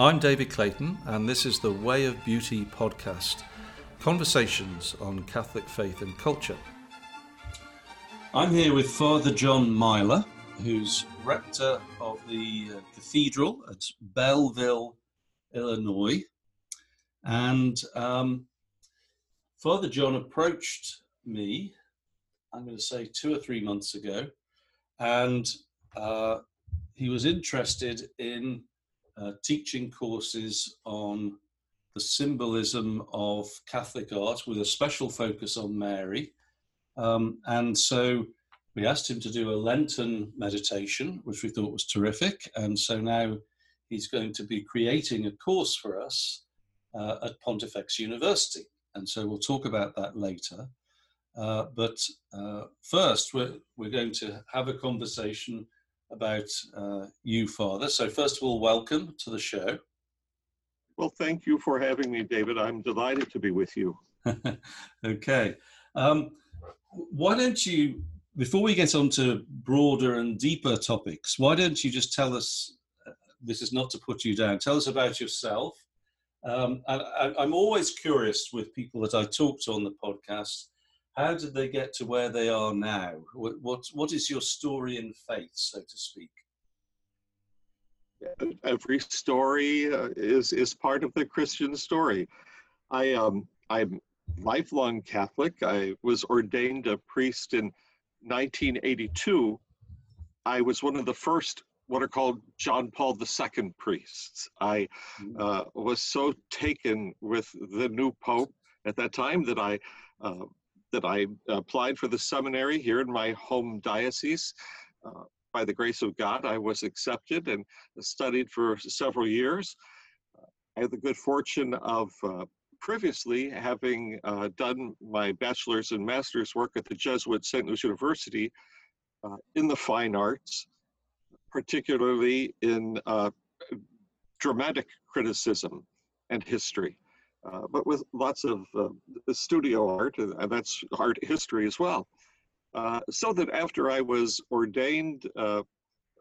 I'm David Clayton, and this is the Way of Beauty podcast conversations on Catholic faith and culture. I'm here with Father John Myler, who's rector of the uh, cathedral at Belleville, Illinois. And um, Father John approached me, I'm going to say two or three months ago, and uh, he was interested in uh, teaching courses on the symbolism of Catholic art with a special focus on Mary. Um, and so we asked him to do a Lenten meditation, which we thought was terrific. And so now he's going to be creating a course for us uh, at Pontifex University. And so we'll talk about that later. Uh, but uh, first, we're, we're going to have a conversation about uh, you, Father. So, first of all, welcome to the show. Well, thank you for having me, David. I'm delighted to be with you. okay. Um, why don't you, before we get on to broader and deeper topics, why don't you just tell us uh, this is not to put you down, tell us about yourself. Um, and I, I'm always curious with people that I talk to on the podcast how did they get to where they are now? What, what, what is your story in faith, so to speak? Every story uh, is is part of the Christian story. I um I'm lifelong Catholic. I was ordained a priest in 1982. I was one of the first what are called John Paul II priests. I mm. uh, was so taken with the new pope at that time that I uh, that I applied for the seminary here in my home diocese. Uh, by the grace of God, I was accepted and studied for several years. Uh, I had the good fortune of uh, previously having uh, done my bachelor's and master's work at the Jesuit St. Louis University uh, in the fine arts, particularly in uh, dramatic criticism and history uh, but with lots of uh, studio art, and that's art history as well. Uh, so that after I was ordained, uh,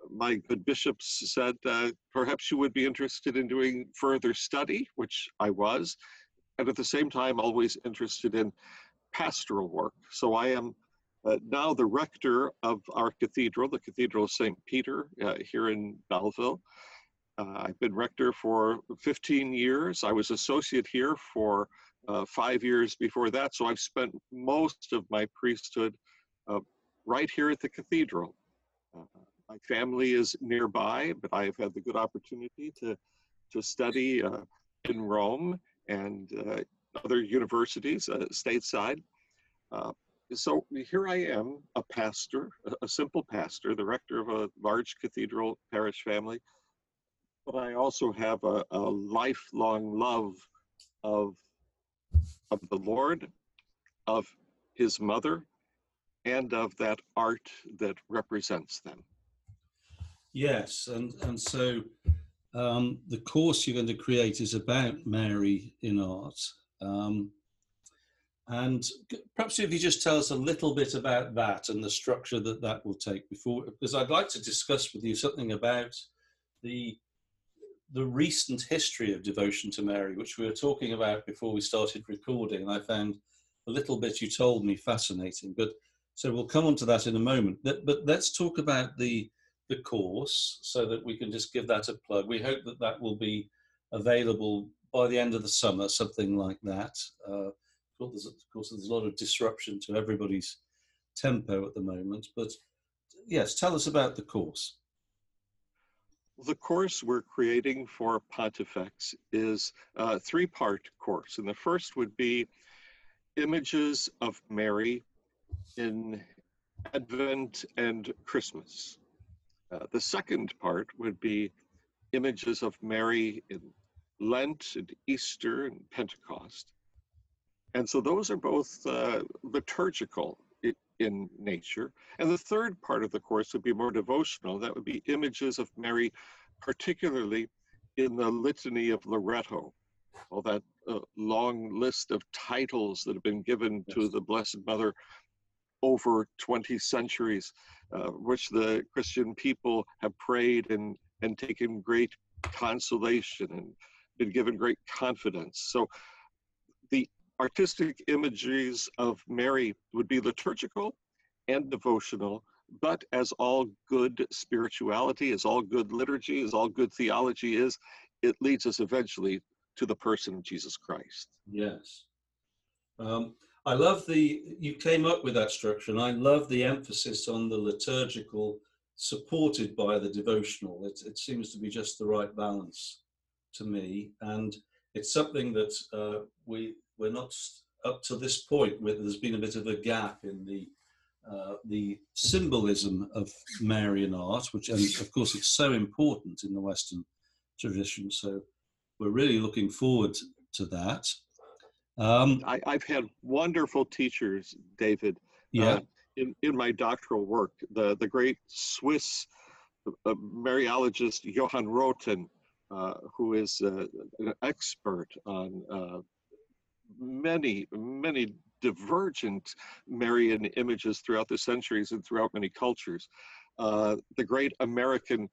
my good bishops said, uh, perhaps you would be interested in doing further study, which I was, and at the same time, always interested in pastoral work. So I am uh, now the rector of our cathedral, the Cathedral of St. Peter here in Belleville. Uh, I've been rector for 15 years. I was associate here for uh, five years before that, so I've spent most of my priesthood uh, right here at the cathedral. Uh, my family is nearby, but I've had the good opportunity to, to study uh, in Rome and uh, other universities stateside. so here I am, a pastor, a simple pastor, the rector of a large cathedral parish family but I also have a, a lifelong love of of the Lord, of His mother, and of that art that represents them. Yes, and and so um, the course you're going to create is about Mary in art. Um, and perhaps if you just tell us a little bit about that and the structure that that will take before, because I'd like to discuss with you something about the the recent history of devotion to Mary, which we were talking about before we started recording, and I found a little bit you told me fascinating. But so we'll come on to that in a moment. But, but let's talk about the the course so that we can just give that a plug. We hope that that will be available by the end of the summer, something like that. Uh, of course, there's a lot of disruption to everybody's tempo at the moment. But yes, tell us about the course. The course we're creating for Pontifex is a three-part course. And the first would be images of Mary in Advent and Christmas. Uh, the second part would be images of Mary in Lent and Easter and Pentecost. And so those are both uh, liturgical in nature. And the third part of the course would be more devotional. That would be images of Mary, particularly in the Litany of Loreto, all that uh, long list of titles that have been given yes. to the Blessed Mother over 20 centuries, uh, which the Christian people have prayed and, and taken great consolation and been given great confidence. So the artistic imageries of Mary would be liturgical and devotional, but as all good spirituality, as all good liturgy, as all good theology is, it leads us eventually to the person of Jesus Christ. Yes. Um, I love the, you came up with that structure, and I love the emphasis on the liturgical supported by the devotional. It, it seems to be just the right balance to me. And it's something that uh, we, we're not up to this point where there's been a bit of a gap in the uh, the symbolism of Marian art, which, and of course, it's so important in the Western tradition. So we're really looking forward to that. Um, I, have had wonderful teachers, David. Yeah. Uh, in, in my doctoral work, the, the great Swiss uh, Mariologist Johann Roten, uh, who is uh, an expert on uh, many, many divergent Marian images throughout the centuries and throughout many cultures. Uh, the great American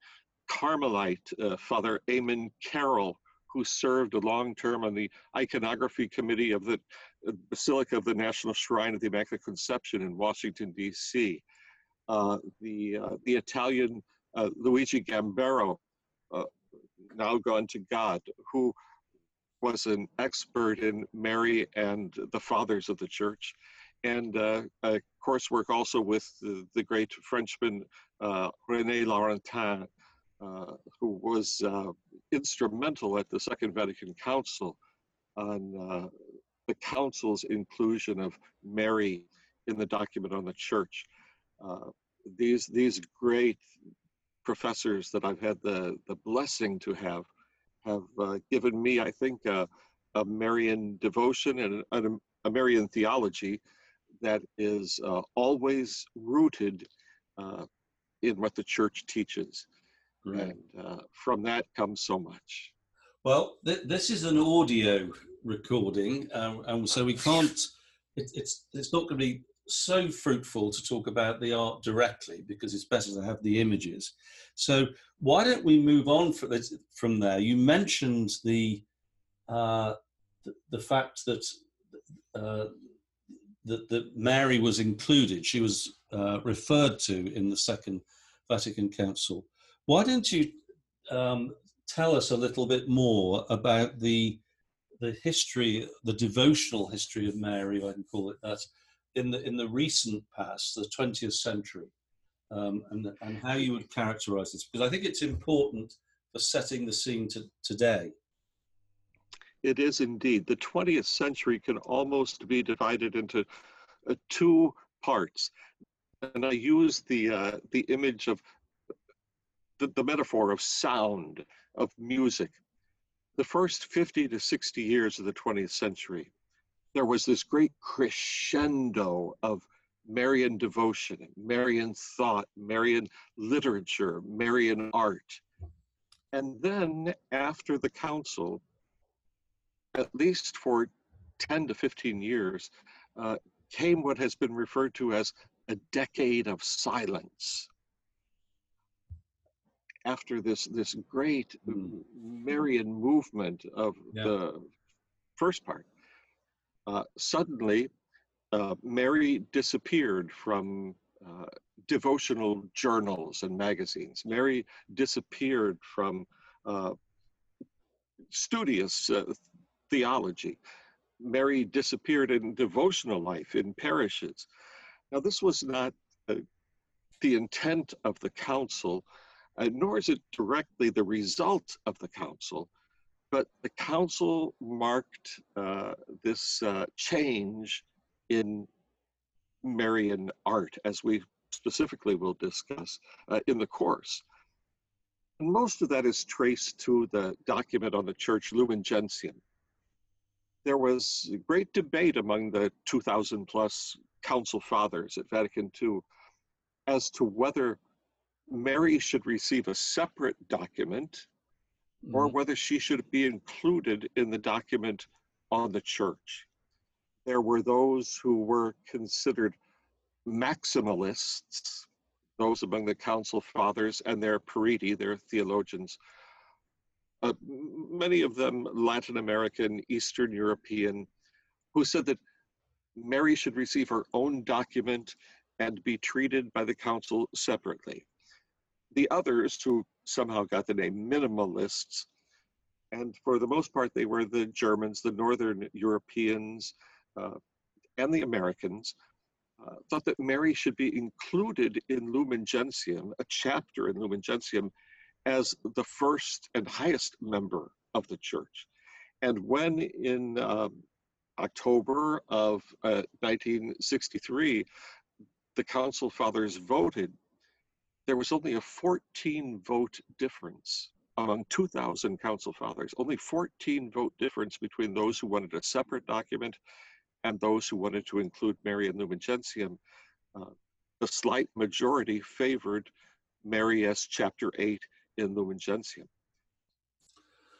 Carmelite, uh, Father Eamon Carroll, who served a long term on the iconography committee of the uh, Basilica of the National Shrine of the Immaculate Conception in Washington, D.C. Uh, the, uh, the Italian uh, Luigi Gambero, now gone to God, who was an expert in Mary and the fathers of the church, and uh, coursework also with the, the great Frenchman uh, René Laurentin, uh, who was uh, instrumental at the Second Vatican Council on uh, the Council's inclusion of Mary in the document on the church. These, these great professors that I've had the, the blessing to have have uh, given me, I think, uh, a Marian devotion and a, a, Marian theology that is uh, always rooted uh, in what the church teaches. Right. And uh, from that comes so much. Well, th- this is an audio recording, um, and so we can't. It, it's it's not going to be so fruitful to talk about the art directly because it's better to have the images. So why don't we move on from there? You mentioned the uh, the, fact that, uh, that that Mary was included. She was uh, referred to in the Second Vatican Council. Why don't you um, tell us a little bit more about the the history, the devotional history of Mary, I can call it that, in the in the recent past, the 20th century, um, and and how you would characterize this, because I think it's important for setting the scene to today. It is indeed. The 20th century can almost be divided into uh, two parts, and I use the uh, the image of the, the metaphor of sound of music. The first 50 to 60 years of the 20th century there was this great crescendo of Marian devotion, Marian thought, Marian literature, Marian art. And then after the council, at least for 10 to 15 years, uh, came what has been referred to as a decade of silence. After this, this great mm. Marian movement of yeah. the first part, uh, suddenly uh, Mary disappeared from uh, devotional journals and magazines. Mary disappeared from uh, studious uh, theology. Mary disappeared in devotional life in parishes. Now, this was not the intent of the council, nor is it directly the result of the council but the council marked uh, this uh, change in Marian art, as we specifically will discuss uh, in the course. And most of that is traced to the document on the church Lumen Gentium. There was great debate among the 2,000 plus council fathers at Vatican II as to whether Mary should receive a separate document or mm-hmm. whether she should be included in the document on the church. There were those who were considered maximalists, those among the council fathers and their periti, their theologians, uh, many of them Latin American, Eastern European, who said that Mary should receive her own document and be treated by the council separately. The others, who somehow got the name minimalists, and for the most part, they were the Germans, the Northern Europeans, uh, and the Americans, uh, thought that Mary should be included in Lumen Gentium, a chapter in Lumen Gentium, as the first and highest member of the church. And when in um, October of uh, 1963, the Council Fathers voted, there was only a 14 vote difference among 2,000 Council Fathers, only 14 vote difference between those who wanted a separate document and those who wanted to include Mary and Lumen Gentium. Uh, the slight majority favored Mary as chapter 8 in Lumen Gentium.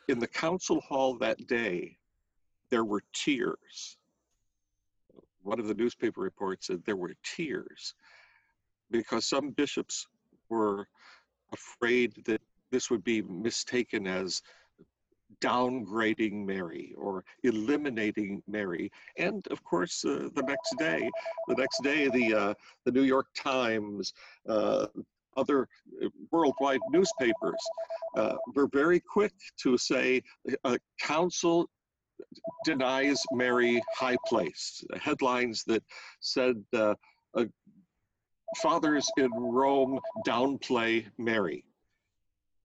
In the council hall that day, there were tears. One of the newspaper reports said there were tears because some bishops were afraid that this would be mistaken as downgrading Mary or eliminating Mary. And of course, uh, the next day, the next day, the uh, the New York Times, uh, other uh, worldwide newspapers uh, were very quick to say uh, council denies Mary high place. Headlines that said fathers in Rome downplay Mary.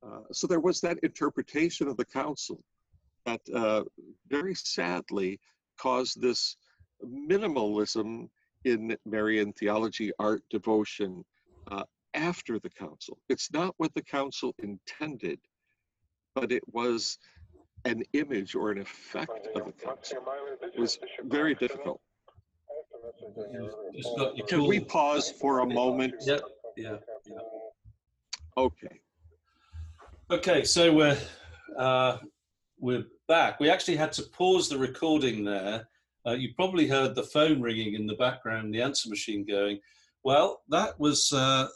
Uh, so there was that interpretation of the council that very sadly caused this minimalism in Marian theology, art, devotion, uh, after the council. It's not what the council intended, but it was an image or an effect of the council. It was very difficult. Can we pause for a moment? Yeah, yeah, yeah. Okay. Okay, so we're uh, we're back. We actually had to pause the recording there. Uh, you probably heard the phone ringing in the background, the answer machine going. Well, that was uh,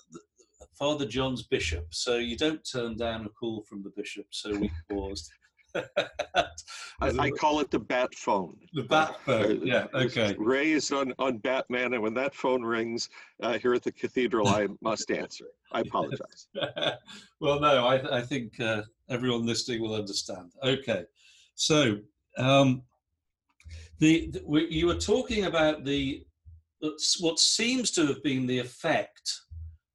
Father John's bishop. So you don't turn down a call from the bishop. So we paused. I, I, call it the bat phone. The bat phone. Uh, yeah. Okay. Ray is on on Batman, and when that phone rings uh, here at the cathedral, I must answer. I apologize. well, no, I, I think uh, everyone listening will understand. Okay. So um, the, the we, you were talking about the what seems to have been the effect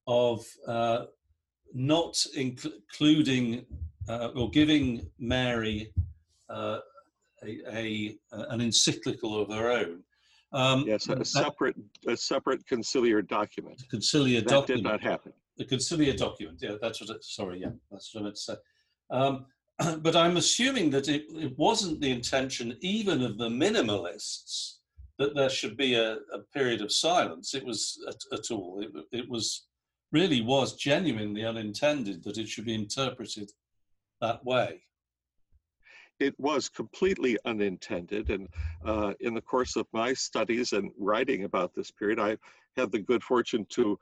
of uh, not including uh, or giving Mary uh, a, a, an encyclical of her own. Um, yes, a separate a separate conciliar document. Conciliar that document. did not happen. The conciliar document. Yeah, that's what. It, sorry, yeah, that's what I meant to say. Um, but I'm assuming that it, it, wasn't the intention, even of the minimalists, that there should be a, a period of silence. It was at, at all. It, it was really was genuinely unintended that it should be interpreted that way. It was completely unintended. And uh, in the course of my studies and writing about this period, I had the good fortune to,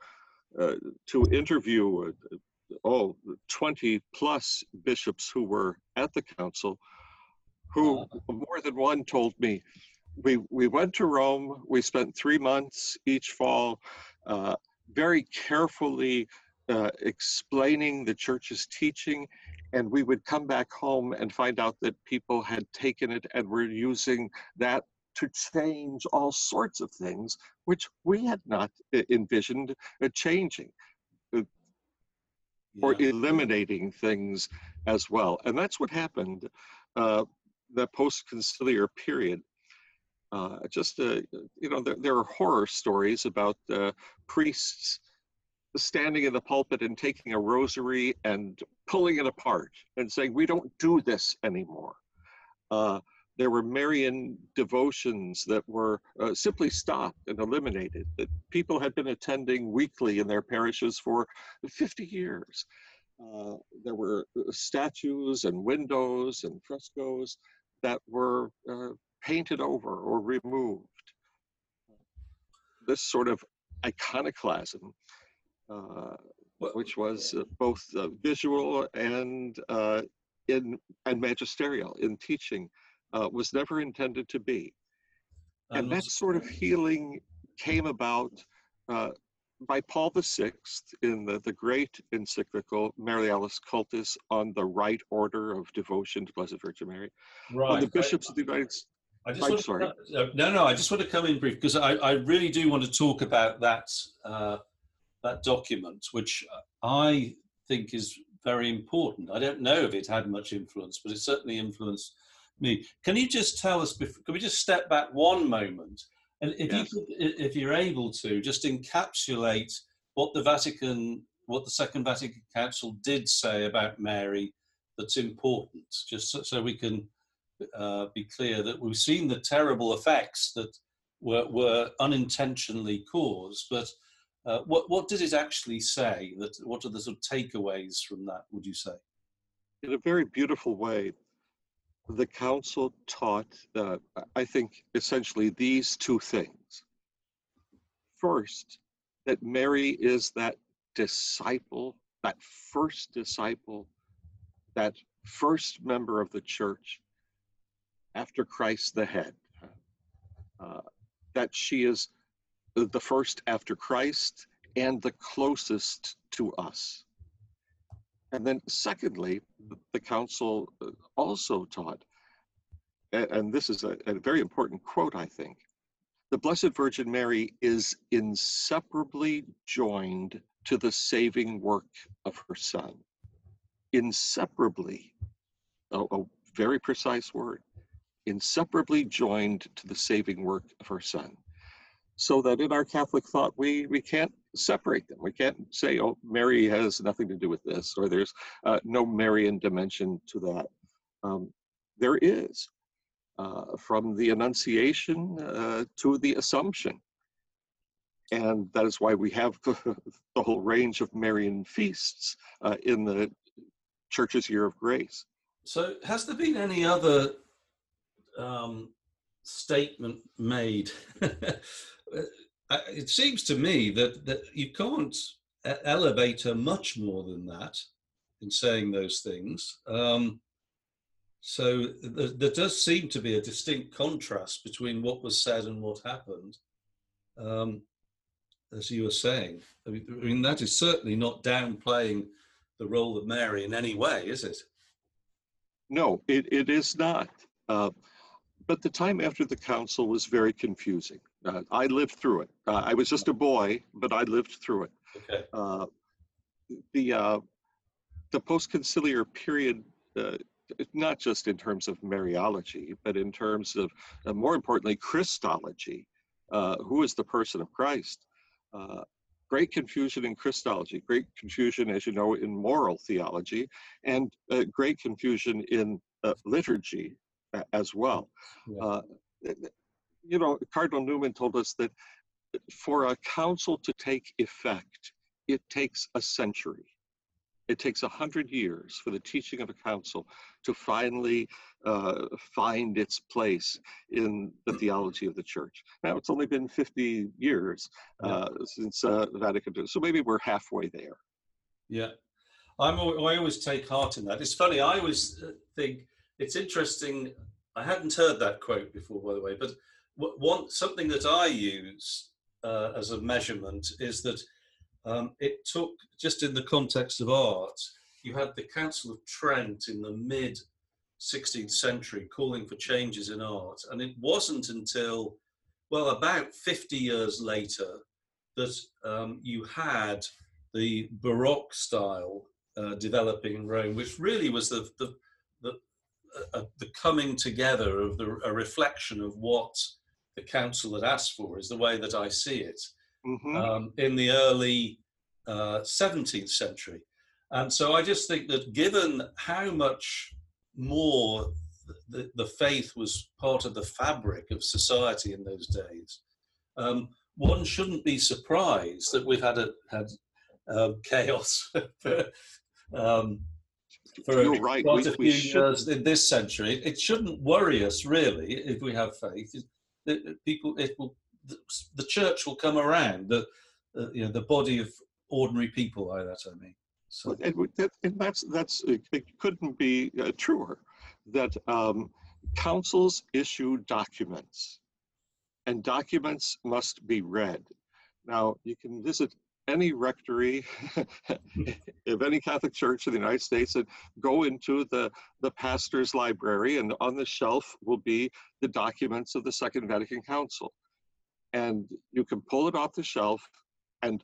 uh, to interview uh, oh, 20 plus bishops who were at the council, who more than one told me, we, we went to Rome, we spent three months each fall. Uh, very carefully uh, explaining the church's teaching, and we would come back home and find out that people had taken it and were using that to change all sorts of things, which we had not envisioned uh, changing uh, or eliminating things as well. And that's what happened uh, the post-conciliar period. Uh, just, uh, you know, there, there, are horror stories about uh, priests standing in the pulpit and taking a rosary and pulling it apart and saying, we don't do this anymore. Uh, there were Marian devotions that were uh, simply stopped and eliminated, that people had been attending weekly in their parishes for 50 years. Uh, there were statues and windows and frescoes that were painted over or removed. This sort of iconoclasm, uh, which was uh, both uh, visual and uh, in and magisterial in teaching uh, was never intended to be. And that sort of healing came about uh, by Paul VI in the, the great encyclical Marialis Cultus on the right order of devotion to Blessed Virgin Mary. Right. On the bishops I, of the United States. I just I'm sorry. To, no, no, I just want to come in brief because I, I really do want to talk about that uh, that document, which I think is very important. I don't know if it had much influence, but it certainly influenced me. Can you just tell us? Can we just step back one moment, and if yes. you could, if you're able to, just encapsulate what the Vatican, what the Second Vatican Council did say about Mary, that's important, just so, so we can uh, be clear that we've seen the terrible effects that were, were unintentionally caused, but uh, what, what did it actually say? That what are the sort of takeaways from that? Would you say? In a very beautiful way, the council taught, uh, I think, essentially these two things. First, that Mary is that disciple, that first disciple, that first member of the church after Christ the head. Uh, that she is the first after Christ and the closest to us. And then, secondly, the council uh, also taught, and this is a, a very important quote, I think the Blessed Virgin Mary is inseparably joined to the saving work of her Son. Inseparably, a, a very precise word, inseparably joined to the saving work of her Son so that in our Catholic thought, we, we can't separate them. We can't say, oh, Mary has nothing to do with this, or there's uh, no Marian dimension to that. Um, there is, uh, from the Annunciation uh, to the Assumption. And that is why we have the, whole range of Marian feasts uh, in the Church's Year of Grace. So, has there been any other um, statement made uh, it seems to me that, that you can't elevate her much more than that in saying those things. Um, so there, there, does seem to be a distinct contrast between what was said and what happened, um, as you were saying. I mean, I mean, that is certainly not downplaying the role of Mary in any way, is it? No, it, it is not. Uh, but the time after the council was very confusing. Uh, I lived through it. Uh, I was just a boy, but I lived through it. Okay. Uh, the uh, the post-conciliar period, uh, not just in terms of Mariology, but in terms of, uh, more importantly, Christology. who is the person of Christ? great confusion in Christology, great confusion, as you know, in moral theology, and great confusion in liturgy as well. Yeah. Uh, you know, Cardinal Newman told us that for a council to take effect, it takes a century. It takes a hundred years for the teaching of a council to finally uh, find its place in the theology of the church. Now, it's only been 50 years uh, yeah. since uh, Vatican II, so maybe we're halfway there. Yeah, I'm, I always take heart in that. It's funny, I always uh, think it's interesting. I hadn't heard that quote before, by the way, but one something that I use uh, as a measurement is that um, it took just in the context of art. You had the Council of Trent in the mid 16th century calling for changes in art, and it wasn't until well about 50 years later that um, you had the Baroque style uh, developing in Rome, which really was the the, the a, the coming together of the, a reflection of what the council had asked for, is the way that I see it, mm-hmm. um, in the early uh, 17th century. And so I just think that given how much more the, the faith was part of the fabric of society in those days, um, one shouldn't be surprised that we've had a, had uh, chaos um, for You're right. quite we, a few years in this century. It shouldn't worry us really if we have faith. It, people, it will, the church will come around. The, uh, you know, the body of ordinary people. By that I mean. So, and, and that's that's it couldn't be uh, truer that um, councils issue documents, and documents must be read. Now you can visit any rectory of any Catholic church in the United States and go into the, the pastor's library, and on the shelf will be the documents of the Second Vatican Council. And you can pull it off the shelf and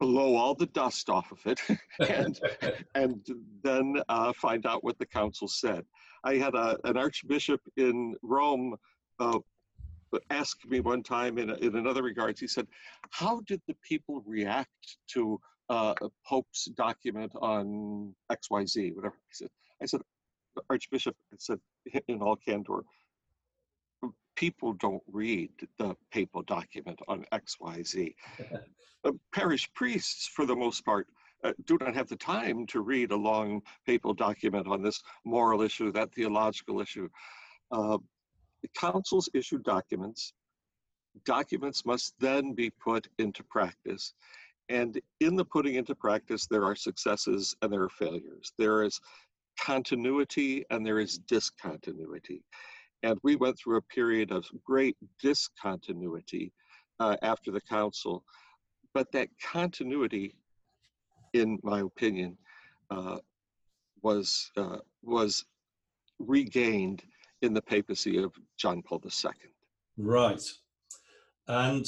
blow all the dust off of it and and then uh, find out what the council said. I had a, an archbishop in Rome uh, ask me one time in, in another regards, he said, how did the people react to uh, Pope's document on XYZ, whatever he said. I said, Archbishop, I said in all candor, people don't read the papal document on XYZ. uh, parish priests, for the most part, uh, do not have the time to read a long papal document on this moral issue, that theological issue. Uh, the councils issue documents. Documents must then be put into practice. And in the putting into practice, there are successes and there are failures. There is continuity and there is discontinuity. And we went through a period of great discontinuity uh, after the council. But that continuity, in my opinion, uh, was, uh, was regained in the papacy of John Paul II. Right. And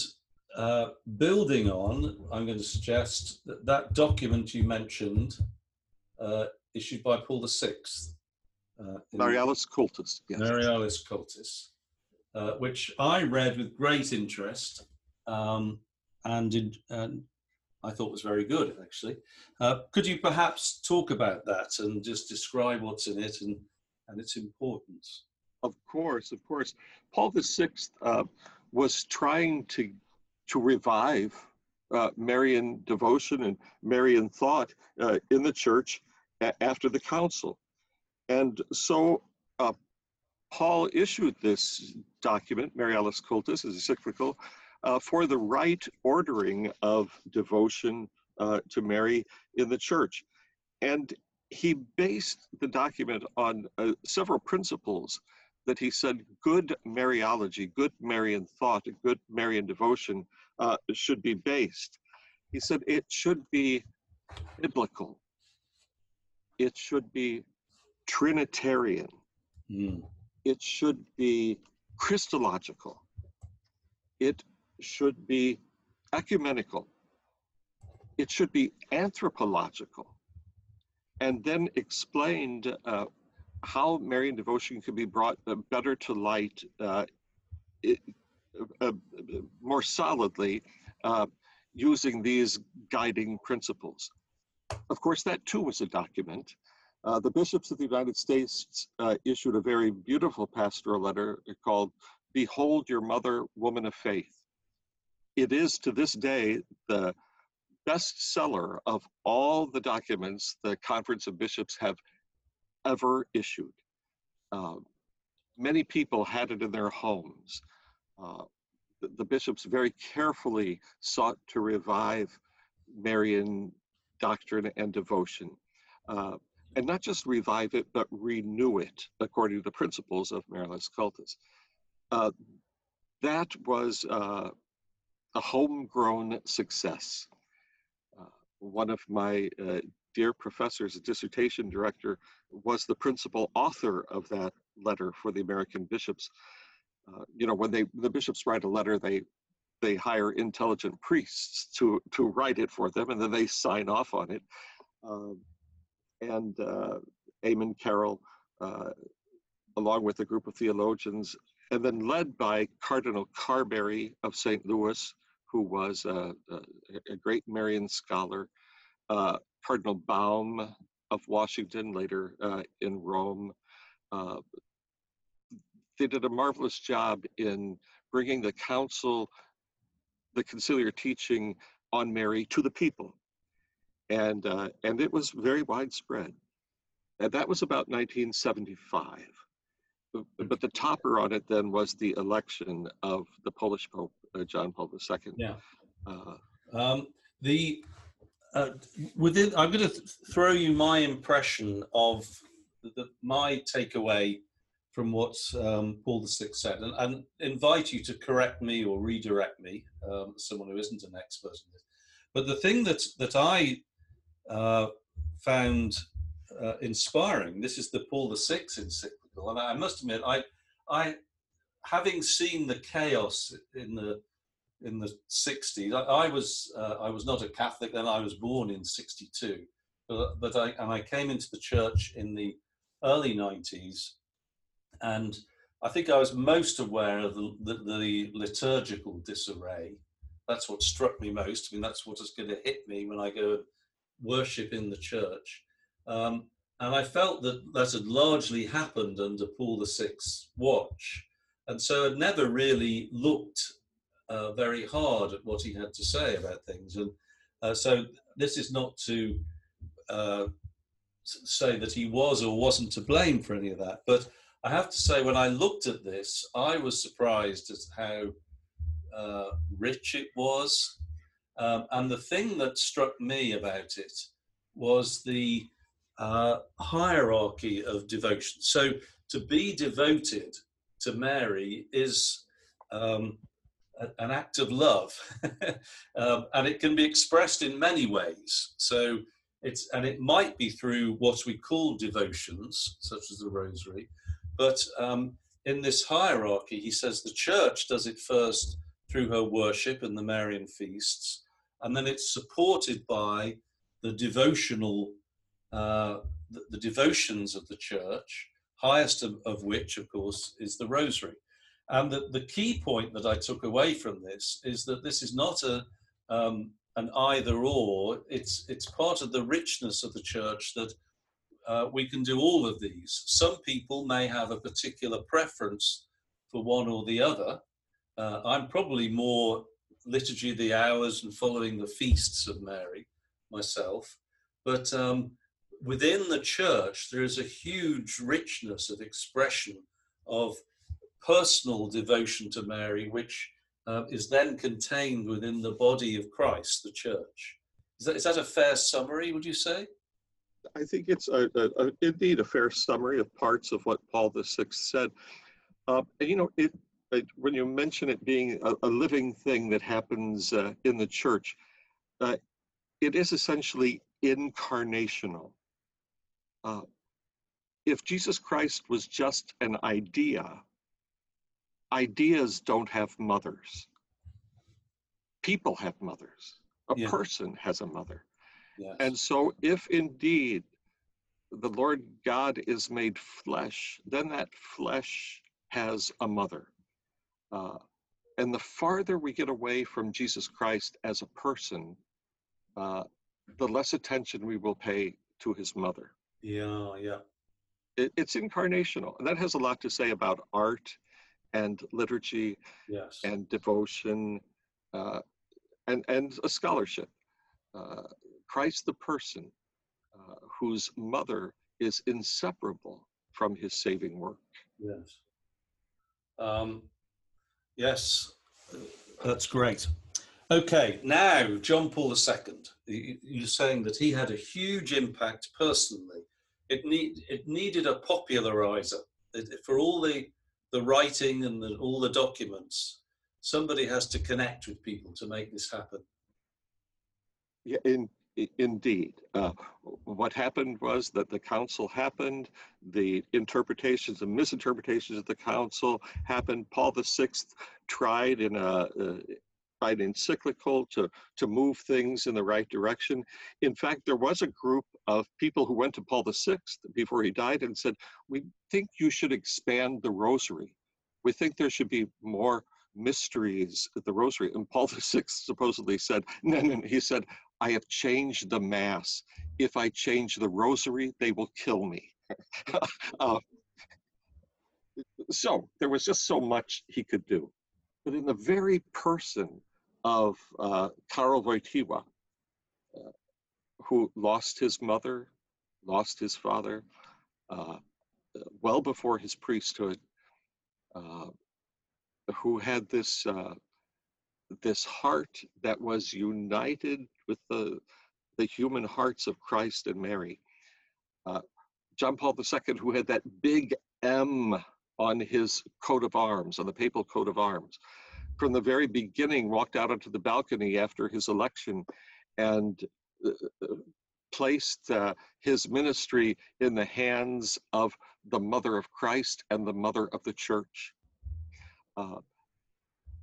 uh, building on, I'm going to suggest that that document you mentioned, uh, issued by Paul VI, uh, Marialis Cultus, yes. Marialis Cultus, uh, which I read with great interest um, and, in, and I thought was very good, actually. Uh, could you perhaps talk about that and just describe what's in it and, and its importance? Of course, of course. Paul VI uh, was trying to to revive uh, Marian devotion and Marian thought uh, in the church a- after the council, and so uh, Paul issued this document, Marialis Cultus, as encyclical, uh, for the right ordering of devotion uh, to Mary in the church, and he based the document on several principles that he said good Mariology, good Marian thought, good Marian devotion uh, should be based. He said it should be biblical. It should be Trinitarian. Mm. It should be Christological. It should be ecumenical. It should be anthropological. And then explained uh, how Marian devotion can be brought uh, better to light uh, it, uh, more solidly using these guiding principles. Of course, that too was a document. Uh, the bishops of the United States uh, issued a very beautiful pastoral letter called Behold Your Mother, Woman of Faith. It is to this day the bestseller of all the documents the Conference of Bishops have ever issued. Uh, many people had it in their homes. Uh, the, the, bishops very carefully sought to revive Marian doctrine and devotion. Uh, and not just revive it, but renew it according to the principles of Marialis Cultus. Uh, that was uh, a homegrown success. Uh, one of my dear professors, dissertation director, was the principal author of that letter for the American bishops. Uh, you know, when they the bishops write a letter, they they hire intelligent priests to to write it for them, and then they sign off on it. Um, and uh, Eamon Carroll, uh, along with a group of theologians, and then led by Cardinal Carberry of St. Louis, who was a, a, a great Marian scholar, uh, Cardinal Baum of Washington, later uh, in Rome. Uh, they did a marvelous job in bringing the council, the conciliar teaching on Mary to the people. And, uh, and it was very widespread. And that was about 1975. But the topper on it then was the election of the Polish Pope, uh, John Paul II. Yeah. Uh, um, the uh, within, I'm going to th- throw you my impression of the, my takeaway from what um, Paul VI said, and, and, invite you to correct me or redirect me, um, someone who isn't an expert in this. But the thing that that I uh, found uh, inspiring, this is the Paul VI encyclical, and I must admit, I, I, having seen the chaos in the in the 60s. I, I was uh, I was not a Catholic then. I was born in 62, but, but I and I came into the church in the early 90s, and I think I was most aware of the, the, the liturgical disarray. That's what struck me most. I mean, that's what is going to hit me when I go worship in the church. Um, and I felt that that had largely happened under Paul VI's watch. And so I'd never really looked uh, very hard at what he had to say about things. And uh, so this is not to uh, say that he was or wasn't to blame for any of that. But I have to say, when I looked at this, I was surprised at how uh, rich it was. Um, and the thing that struck me about it was the uh, hierarchy of devotion. So to be devoted to Mary is um, an act of love, um, and it can be expressed in many ways. So it's and it might be through what we call devotions, such as the Rosary, but um, in this hierarchy, he says the Church does it first through her worship and the Marian feasts, and then it's supported by the devotional, uh, the, the, devotions of the Church, highest of, of which, of course, is the Rosary. And the, the key point that I took away from this is that this is not a um, an either or. It's it's part of the richness of the church that uh, we can do all of these. Some people may have a particular preference for one or the other. Uh, I'm probably more liturgy of the hours and following the feasts of Mary myself, but um, within the church there is a huge richness of expression of personal devotion to Mary, which uh, is then contained within the body of Christ, the church. Is that, is that a fair summary, would you say? I think it's a, a, a, indeed a fair summary of parts of what Paul VI said. Uh, and you know, it, it, when you mention it being a, living thing that happens uh, in the church, uh, it is essentially incarnational. Uh, if Jesus Christ was just an idea, ideas don't have mothers. People have mothers. A yeah. person has a mother. Yes. And so, if indeed the Lord God is made flesh, then that flesh has a mother. Uh, and the farther we get away from Jesus Christ as a person, uh, the less attention we will pay to his mother. Yeah, yeah. It, it's incarnational. And that has a lot to say about art and liturgy yes. and devotion uh, and, and a scholarship. Uh, Christ the person, uh, whose mother is inseparable from his saving work. Yes. Um, yes, that's great. Okay, now John Paul II. You're saying that he had a huge impact personally. It need it needed a popularizer for all the the writing and the, all the documents. Somebody has to connect with people to make this happen. Yeah, in, indeed. Uh, what happened was that the council happened, the interpretations and misinterpretations of the council happened. Paul VI tried in a, uh, encyclical to, to move things in the right direction. In fact, there was a group of people who went to Paul VI before he died and said, We think you should expand the rosary. We think there should be more mysteries at the rosary. And Paul VI supposedly said, No, no, he said, I have changed the Mass. If I change the rosary, they will kill me. uh, so there was just so much he could do. But in the very person of uh, Karol Wojtyła, uh, who lost his mother, lost his father, uh, well before his priesthood, uh, who had this uh, this heart that was united with the the human hearts of Christ and Mary. Uh, John Paul II, who had that big M on his coat of arms, on the papal coat of arms, from the very beginning walked out onto the balcony after his election and uh, uh placed uh, his ministry in the hands of the mother of Christ and the mother of the church. Uh,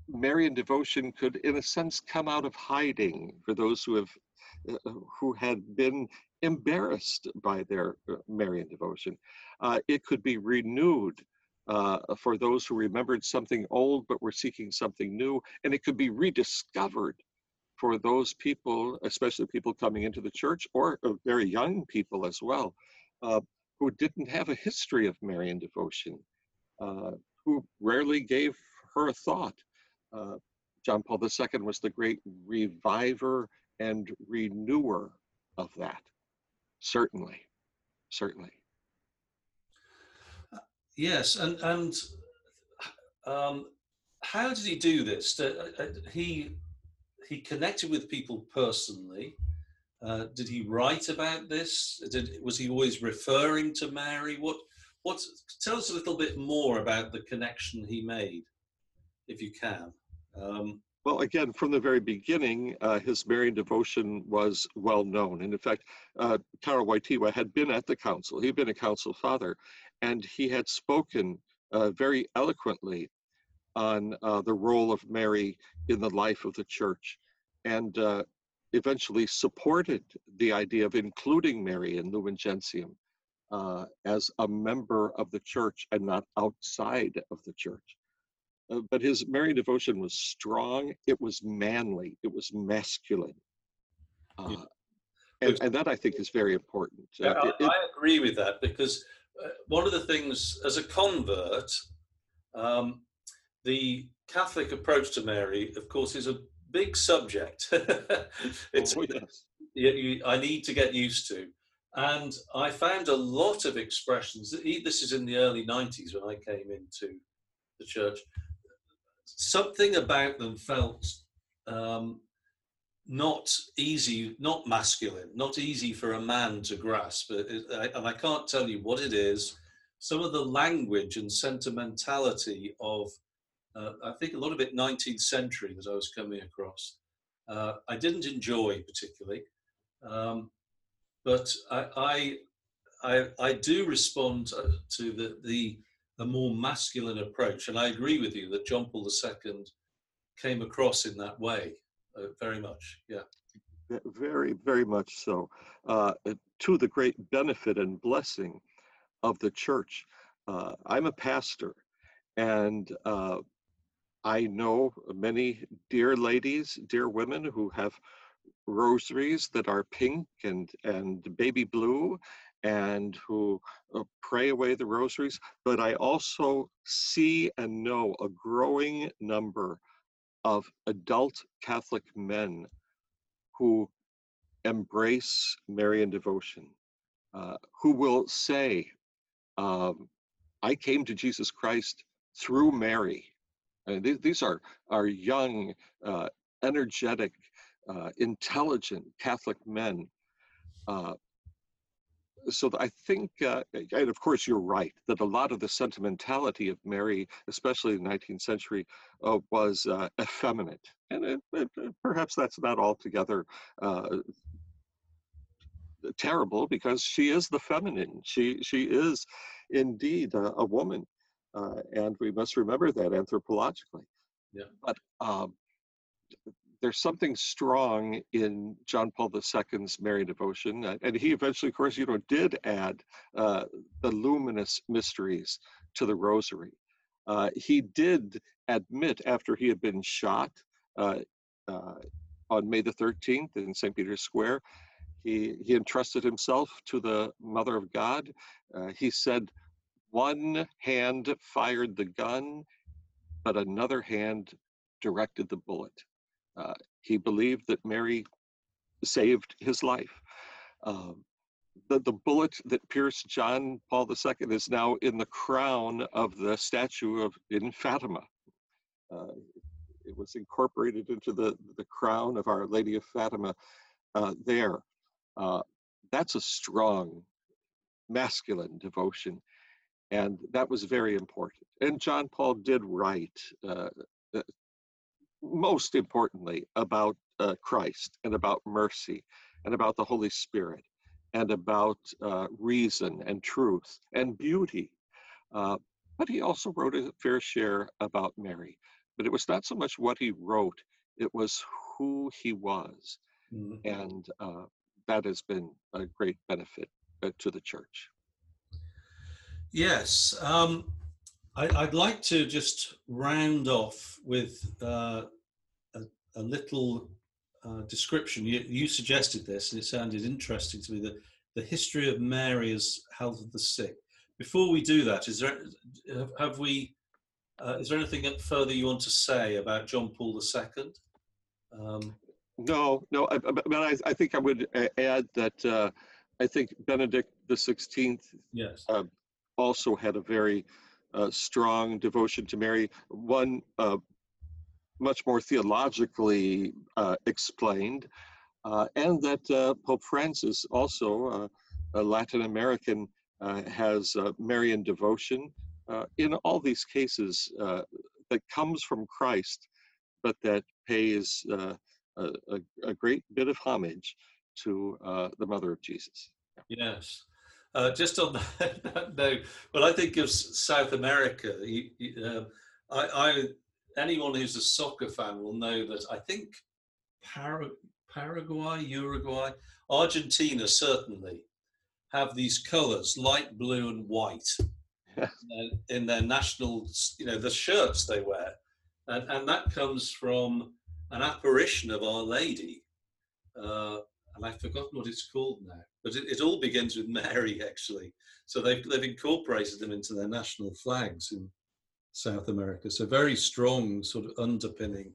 Marian devotion could, in a sense, come out of hiding for those who have uh, uh who had been embarrassed by their Marian devotion. It could be renewed uh, for those who remembered something old but were seeking something new, and it could be rediscovered for those people, especially people coming into the church or uh, very young people as well, uh, who didn't have a history of Marian devotion, uh, who rarely gave her a thought. Uh, John Paul II was the great reviver and renewer of that. Certainly, certainly. Yes, and and um, how did he do this? Uh, uh, he he connected with people personally. Uh, did he write about this? Did, was he always referring to Mary? What what? Tell us a little bit more about the connection he made, if you can. Um, well, again, from the very beginning, uh, his Marian devotion was well known. And in fact, uh, Karol Wojtyła had been at the council. He'd been a council father, and he had spoken uh, very eloquently on uh, the role of Mary in the life of the church and uh, eventually supported the idea of including Mary in Lumen Gentium uh, as a member of the church and not outside of the church. Uh, but his Mary devotion was strong, it was manly, it was masculine. Uh, and, and, that I think is very important. Yeah, I, it, I agree with that because one of the things as a convert, um, the Catholic approach to Mary, of course, is a big subject. it's oh, yes. you, you, I need to get used to. And I found a lot of expressions. This is in the early 90s when I came into the church. Something about them felt um, not easy, not masculine, not easy for a man to grasp. And I can't tell you what it is. Some of the language and sentimentality of, uh, I think a lot of it 19th century that I was coming across, uh, I didn't enjoy particularly. Um, but I, I, I, I, do respond uh, to the, the, the more masculine approach. And I agree with you that John Paul II came across in that way. Uh, very much. Yeah. Very, very much so. Uh, to the great benefit and blessing of the church. Uh, I'm a pastor, and I know many dear ladies, dear women who have rosaries that are pink and, and baby blue and who pray away the rosaries, but I also see and know a growing number of adult Catholic men who embrace Marian devotion, uh, who will say, um, I came to Jesus Christ through Mary. And th- these are, are young, uh, energetic, uh, intelligent Catholic men uh, so I think, uh, and of course, you're right that a lot of the sentimentality of Mary, especially in the 19th century, uh, was uh, effeminate, and it, it, perhaps that's not altogether uh, terrible because she is the feminine. She she is indeed a, a woman, uh, and we must remember that anthropologically. Yeah. But um, there's something strong in John Paul II's Mary devotion, uh, and he eventually, of course, you know, did add uh, the luminous mysteries to the Rosary. Uh, he did admit after he had been shot uh, uh, on May the 13th in St. Peter's Square, he he entrusted himself to the Mother of God. Uh, he said, "One hand fired the gun, but another hand directed the bullet." Uh, he believed that Mary saved his life. Um, the, the bullet that pierced John Paul II is now in the crown of the statue of in Fatima. Uh, it was incorporated into the, the crown of Our Lady of Fatima uh, there. Uh, that's a strong masculine devotion. And that was very important. And John Paul did write, uh, uh, most importantly, about uh, Christ and about mercy and about the Holy Spirit and about uh, reason and truth and beauty. Uh, but he also wrote a fair share about Mary. But it was not so much what he wrote, it was who he was. Mm-hmm. And uh, that has been a great benefit to the church. Yes. Um, I, would like to just round off with uh, a, a, little uh, description. You, you, suggested this, and it sounded interesting to me. The, the history of Mary as health of the sick. Before we do that, is there have we? Uh, is there anything further you want to say about John Paul II? Um, no, no. I, but I, I, think I would add that uh, I think Benedict the Sixteenth yes. Uh, also had a very uh, strong devotion to Mary. One uh, much more theologically uh, explained, uh, and that uh, Pope Francis, also a Latin American, has Marian devotion. in all these cases, that comes from Christ, but that pays a, a, a, great bit of homage to the Mother of Jesus. Yes. Uh, just on that note, well, I think of South America, you, you, um, I, I, anyone who's a soccer fan will know that I think Para, Paraguay, Uruguay, Argentina certainly have these colours, light blue and white, in their national, you know, the shirts they wear, and, and that comes from an apparition of Our Lady. Uh, and I've forgotten what it's called now. But it, it, all begins with Mary, actually. So they've, they've incorporated them into their national flags in South America. So very strong sort of underpinning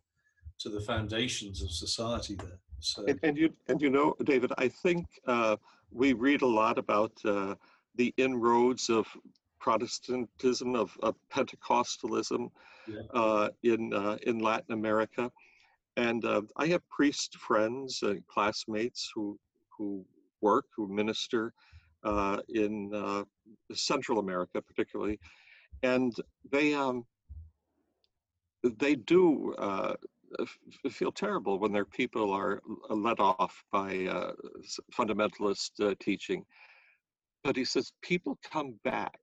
to the foundations of society there. So. And, and you and you know, David, I think uh, we read a lot about uh, the inroads of Protestantism, of, of Pentecostalism yeah. uh, in uh, in Latin America, and uh, I have priest friends and classmates who who work, who minister uh, in uh, Central America, particularly, and they um, they do uh, feel terrible when their people are let off by uh, fundamentalist uh, teaching. But he says people come back.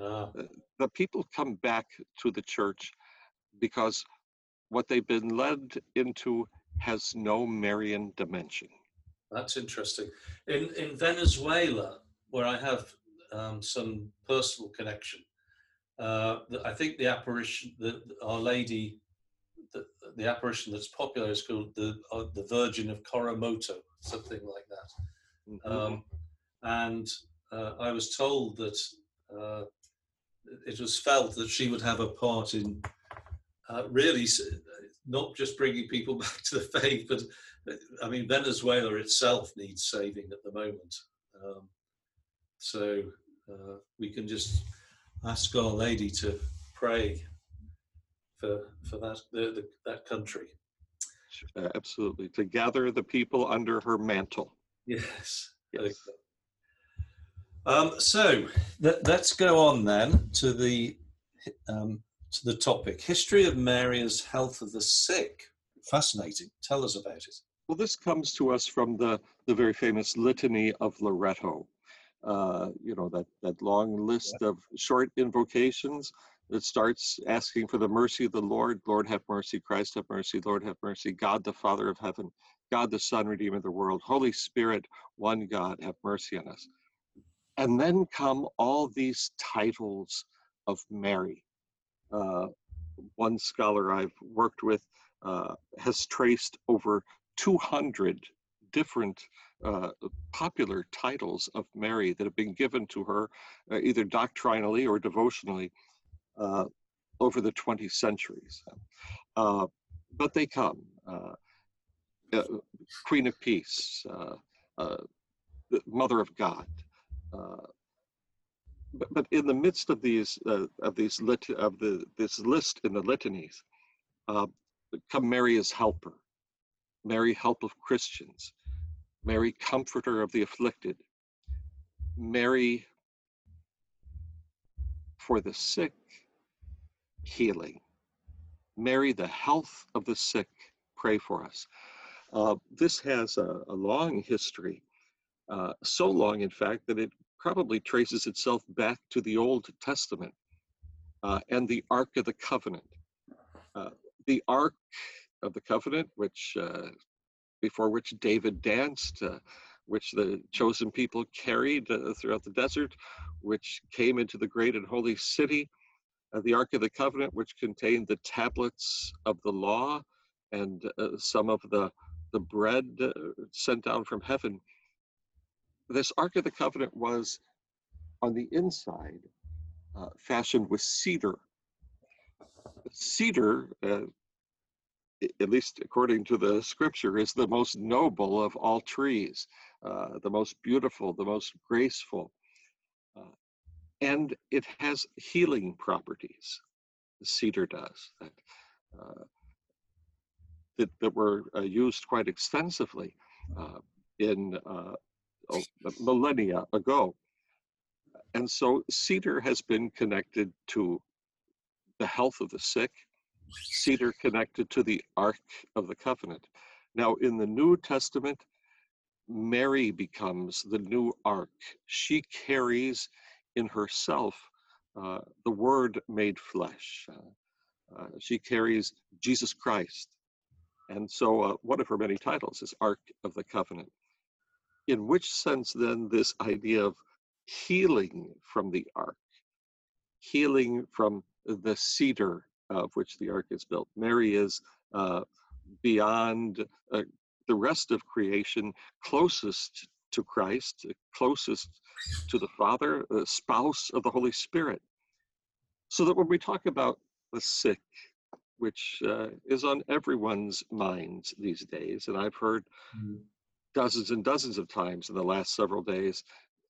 Ah. The people come back to the church because what they've been led into has no Marian dimension. That's interesting. In in Venezuela, where I have um, some personal connection, uh, I think the apparition, the, Our Lady, the, the apparition that's popular is called the uh, the Virgin of Coromoto, something like that. Mm-hmm. Um, and uh, I was told that uh, it was felt that she would have a part in uh, really not just bringing people back to the faith, but I mean, Venezuela itself needs saving at the moment. Um, so uh, we can just ask Our Lady to pray for for that the, the, that country. Uh, absolutely, to gather the people under her mantle. Yes. yes. Um, so th- let's go on then to the um, to the topic history of Mary as health of the sick. Fascinating. Tell us about it. Well, this comes to us from the, the very famous Litany of Loretto. Uh, you know, that, that long list yeah. of short invocations that starts asking for the mercy of the Lord. Lord, have mercy. Christ, have mercy. Lord, have mercy. God, the Father of heaven. God, the Son, Redeemer of the world. Holy Spirit, one God, have mercy on us. And then come all these titles of Mary. Uh, one scholar I've worked with uh, has traced over 200 different uh, popular titles of Mary that have been given to her uh, either doctrinally or devotionally uh, over the 20 centuries. Uh, but they come. Queen of Peace, Mother of God. But, but in the midst of these of these lit, of the this list in the litanies, come Mary as helper, Mary, help of Christians, Mary, comforter of the afflicted, Mary, for the sick, healing. Mary, the health of the sick, pray for us. Uh, this has a, a long history, uh, so long, in fact, that it probably traces itself back to the Old Testament uh, and the Ark of the Covenant. Uh, the Ark of the Covenant, which uh, before which David danced, uh, which the chosen people carried throughout the desert, which came into the great and holy city uh, the Ark of the Covenant, which contained the tablets of the law and uh, some of the, the bread uh, sent down from heaven. This Ark of the Covenant was on the inside uh, fashioned with cedar. Cedar, uh, at least according to the scripture, is the most noble of all trees, uh, the most beautiful, the most graceful and it has healing properties. The cedar does that. Uh, that, that were uh, used quite extensively uh, in uh, millennia ago. And so cedar has been connected to the health of the sick, cedar connected to the Ark of the Covenant. Now, in the New Testament, Mary becomes the new Ark. She carries in herself uh, the Word made flesh. Uh, uh, she carries Jesus Christ. And so uh, one of her many titles is Ark of the Covenant. In which sense, then, this idea of healing from the Ark, healing from the cedar of which the Ark is built? Mary is uh, beyond uh, the rest of creation, closest to Christ, closest to the Father, the spouse of the Holy Spirit. So that when we talk about the sick, which uh, is on everyone's minds these days, and I've heard mm-hmm. Dozens and dozens of times in the last several days,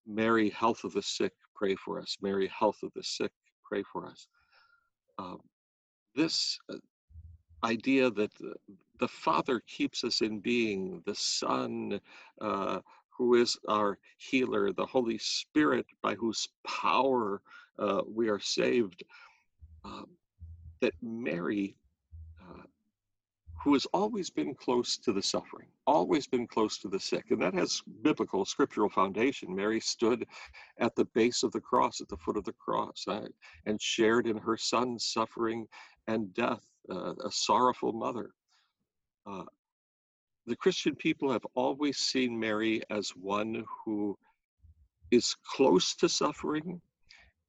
Mary, health of the sick, pray for us. Mary, health of the sick, pray for us. Um, this uh, idea that the, the, Father keeps us in being, the Son uh, who is our healer, the Holy Spirit, by whose power uh, we are saved, uh, that Mary, who has always been close to the suffering, always been close to the sick, and that has biblical, scriptural foundation. Mary stood at the base of the cross, at the foot of the cross, uh, and shared in her son's suffering and death, uh, a sorrowful mother. Uh, the Christian people have always seen Mary as one who is close to suffering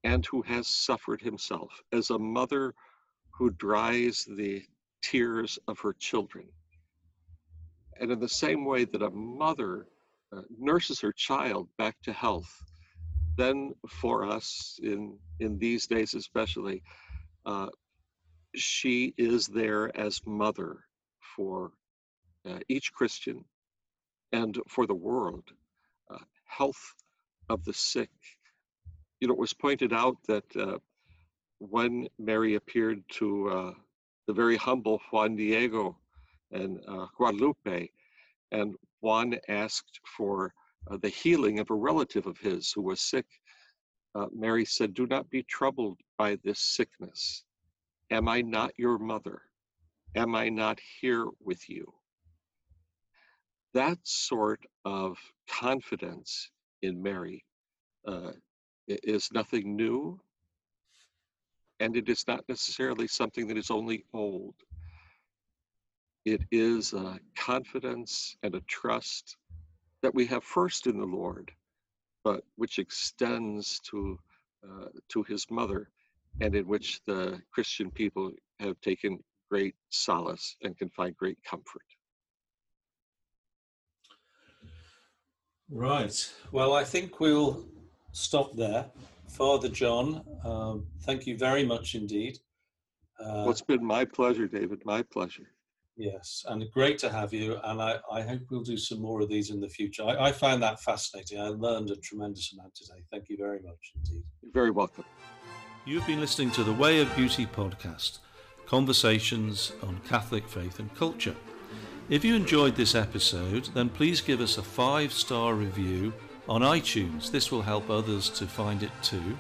and who has suffered himself, as a mother who dries the tears of her children. And in the same way that a mother uh, nurses her child back to health, then for us in, in these days especially, uh, she is there as mother for uh, each Christian and for the world. Uh, health of the sick. You know, it was pointed out that uh, when Mary appeared to uh, the very humble Juan Diego and uh, Guadalupe, and Juan asked for uh, the healing of a relative of his who was sick, Mary said, Do not be troubled by this sickness. Am I not your mother? Am I not here with you? that sort of confidence in Mary uh, is nothing new, and it is not necessarily something that is only old. It is a confidence and a trust that we have first in the Lord, but which extends to uh, to His mother, and in which the Christian people have taken great solace and can find great comfort. Right. Well, I think we'll stop there. Father John, um, thank you very much indeed. Uh, well, it's been my pleasure, David. My pleasure. Yes, and great to have you. And I, I hope we'll do some more of these in the future. I, I found that fascinating. I learned a tremendous amount today. Thank you very much indeed. You're very welcome. You've been listening to the Way of Beauty podcast conversations on Catholic faith and culture. If you enjoyed this episode, then please give us a five star review on iTunes. This will help others to find it too.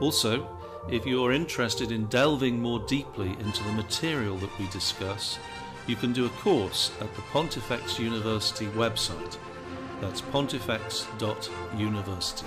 Also, if you're interested in delving more deeply into the material that we discuss, you can do a course at the Pontifex University website. That's pontifex.university.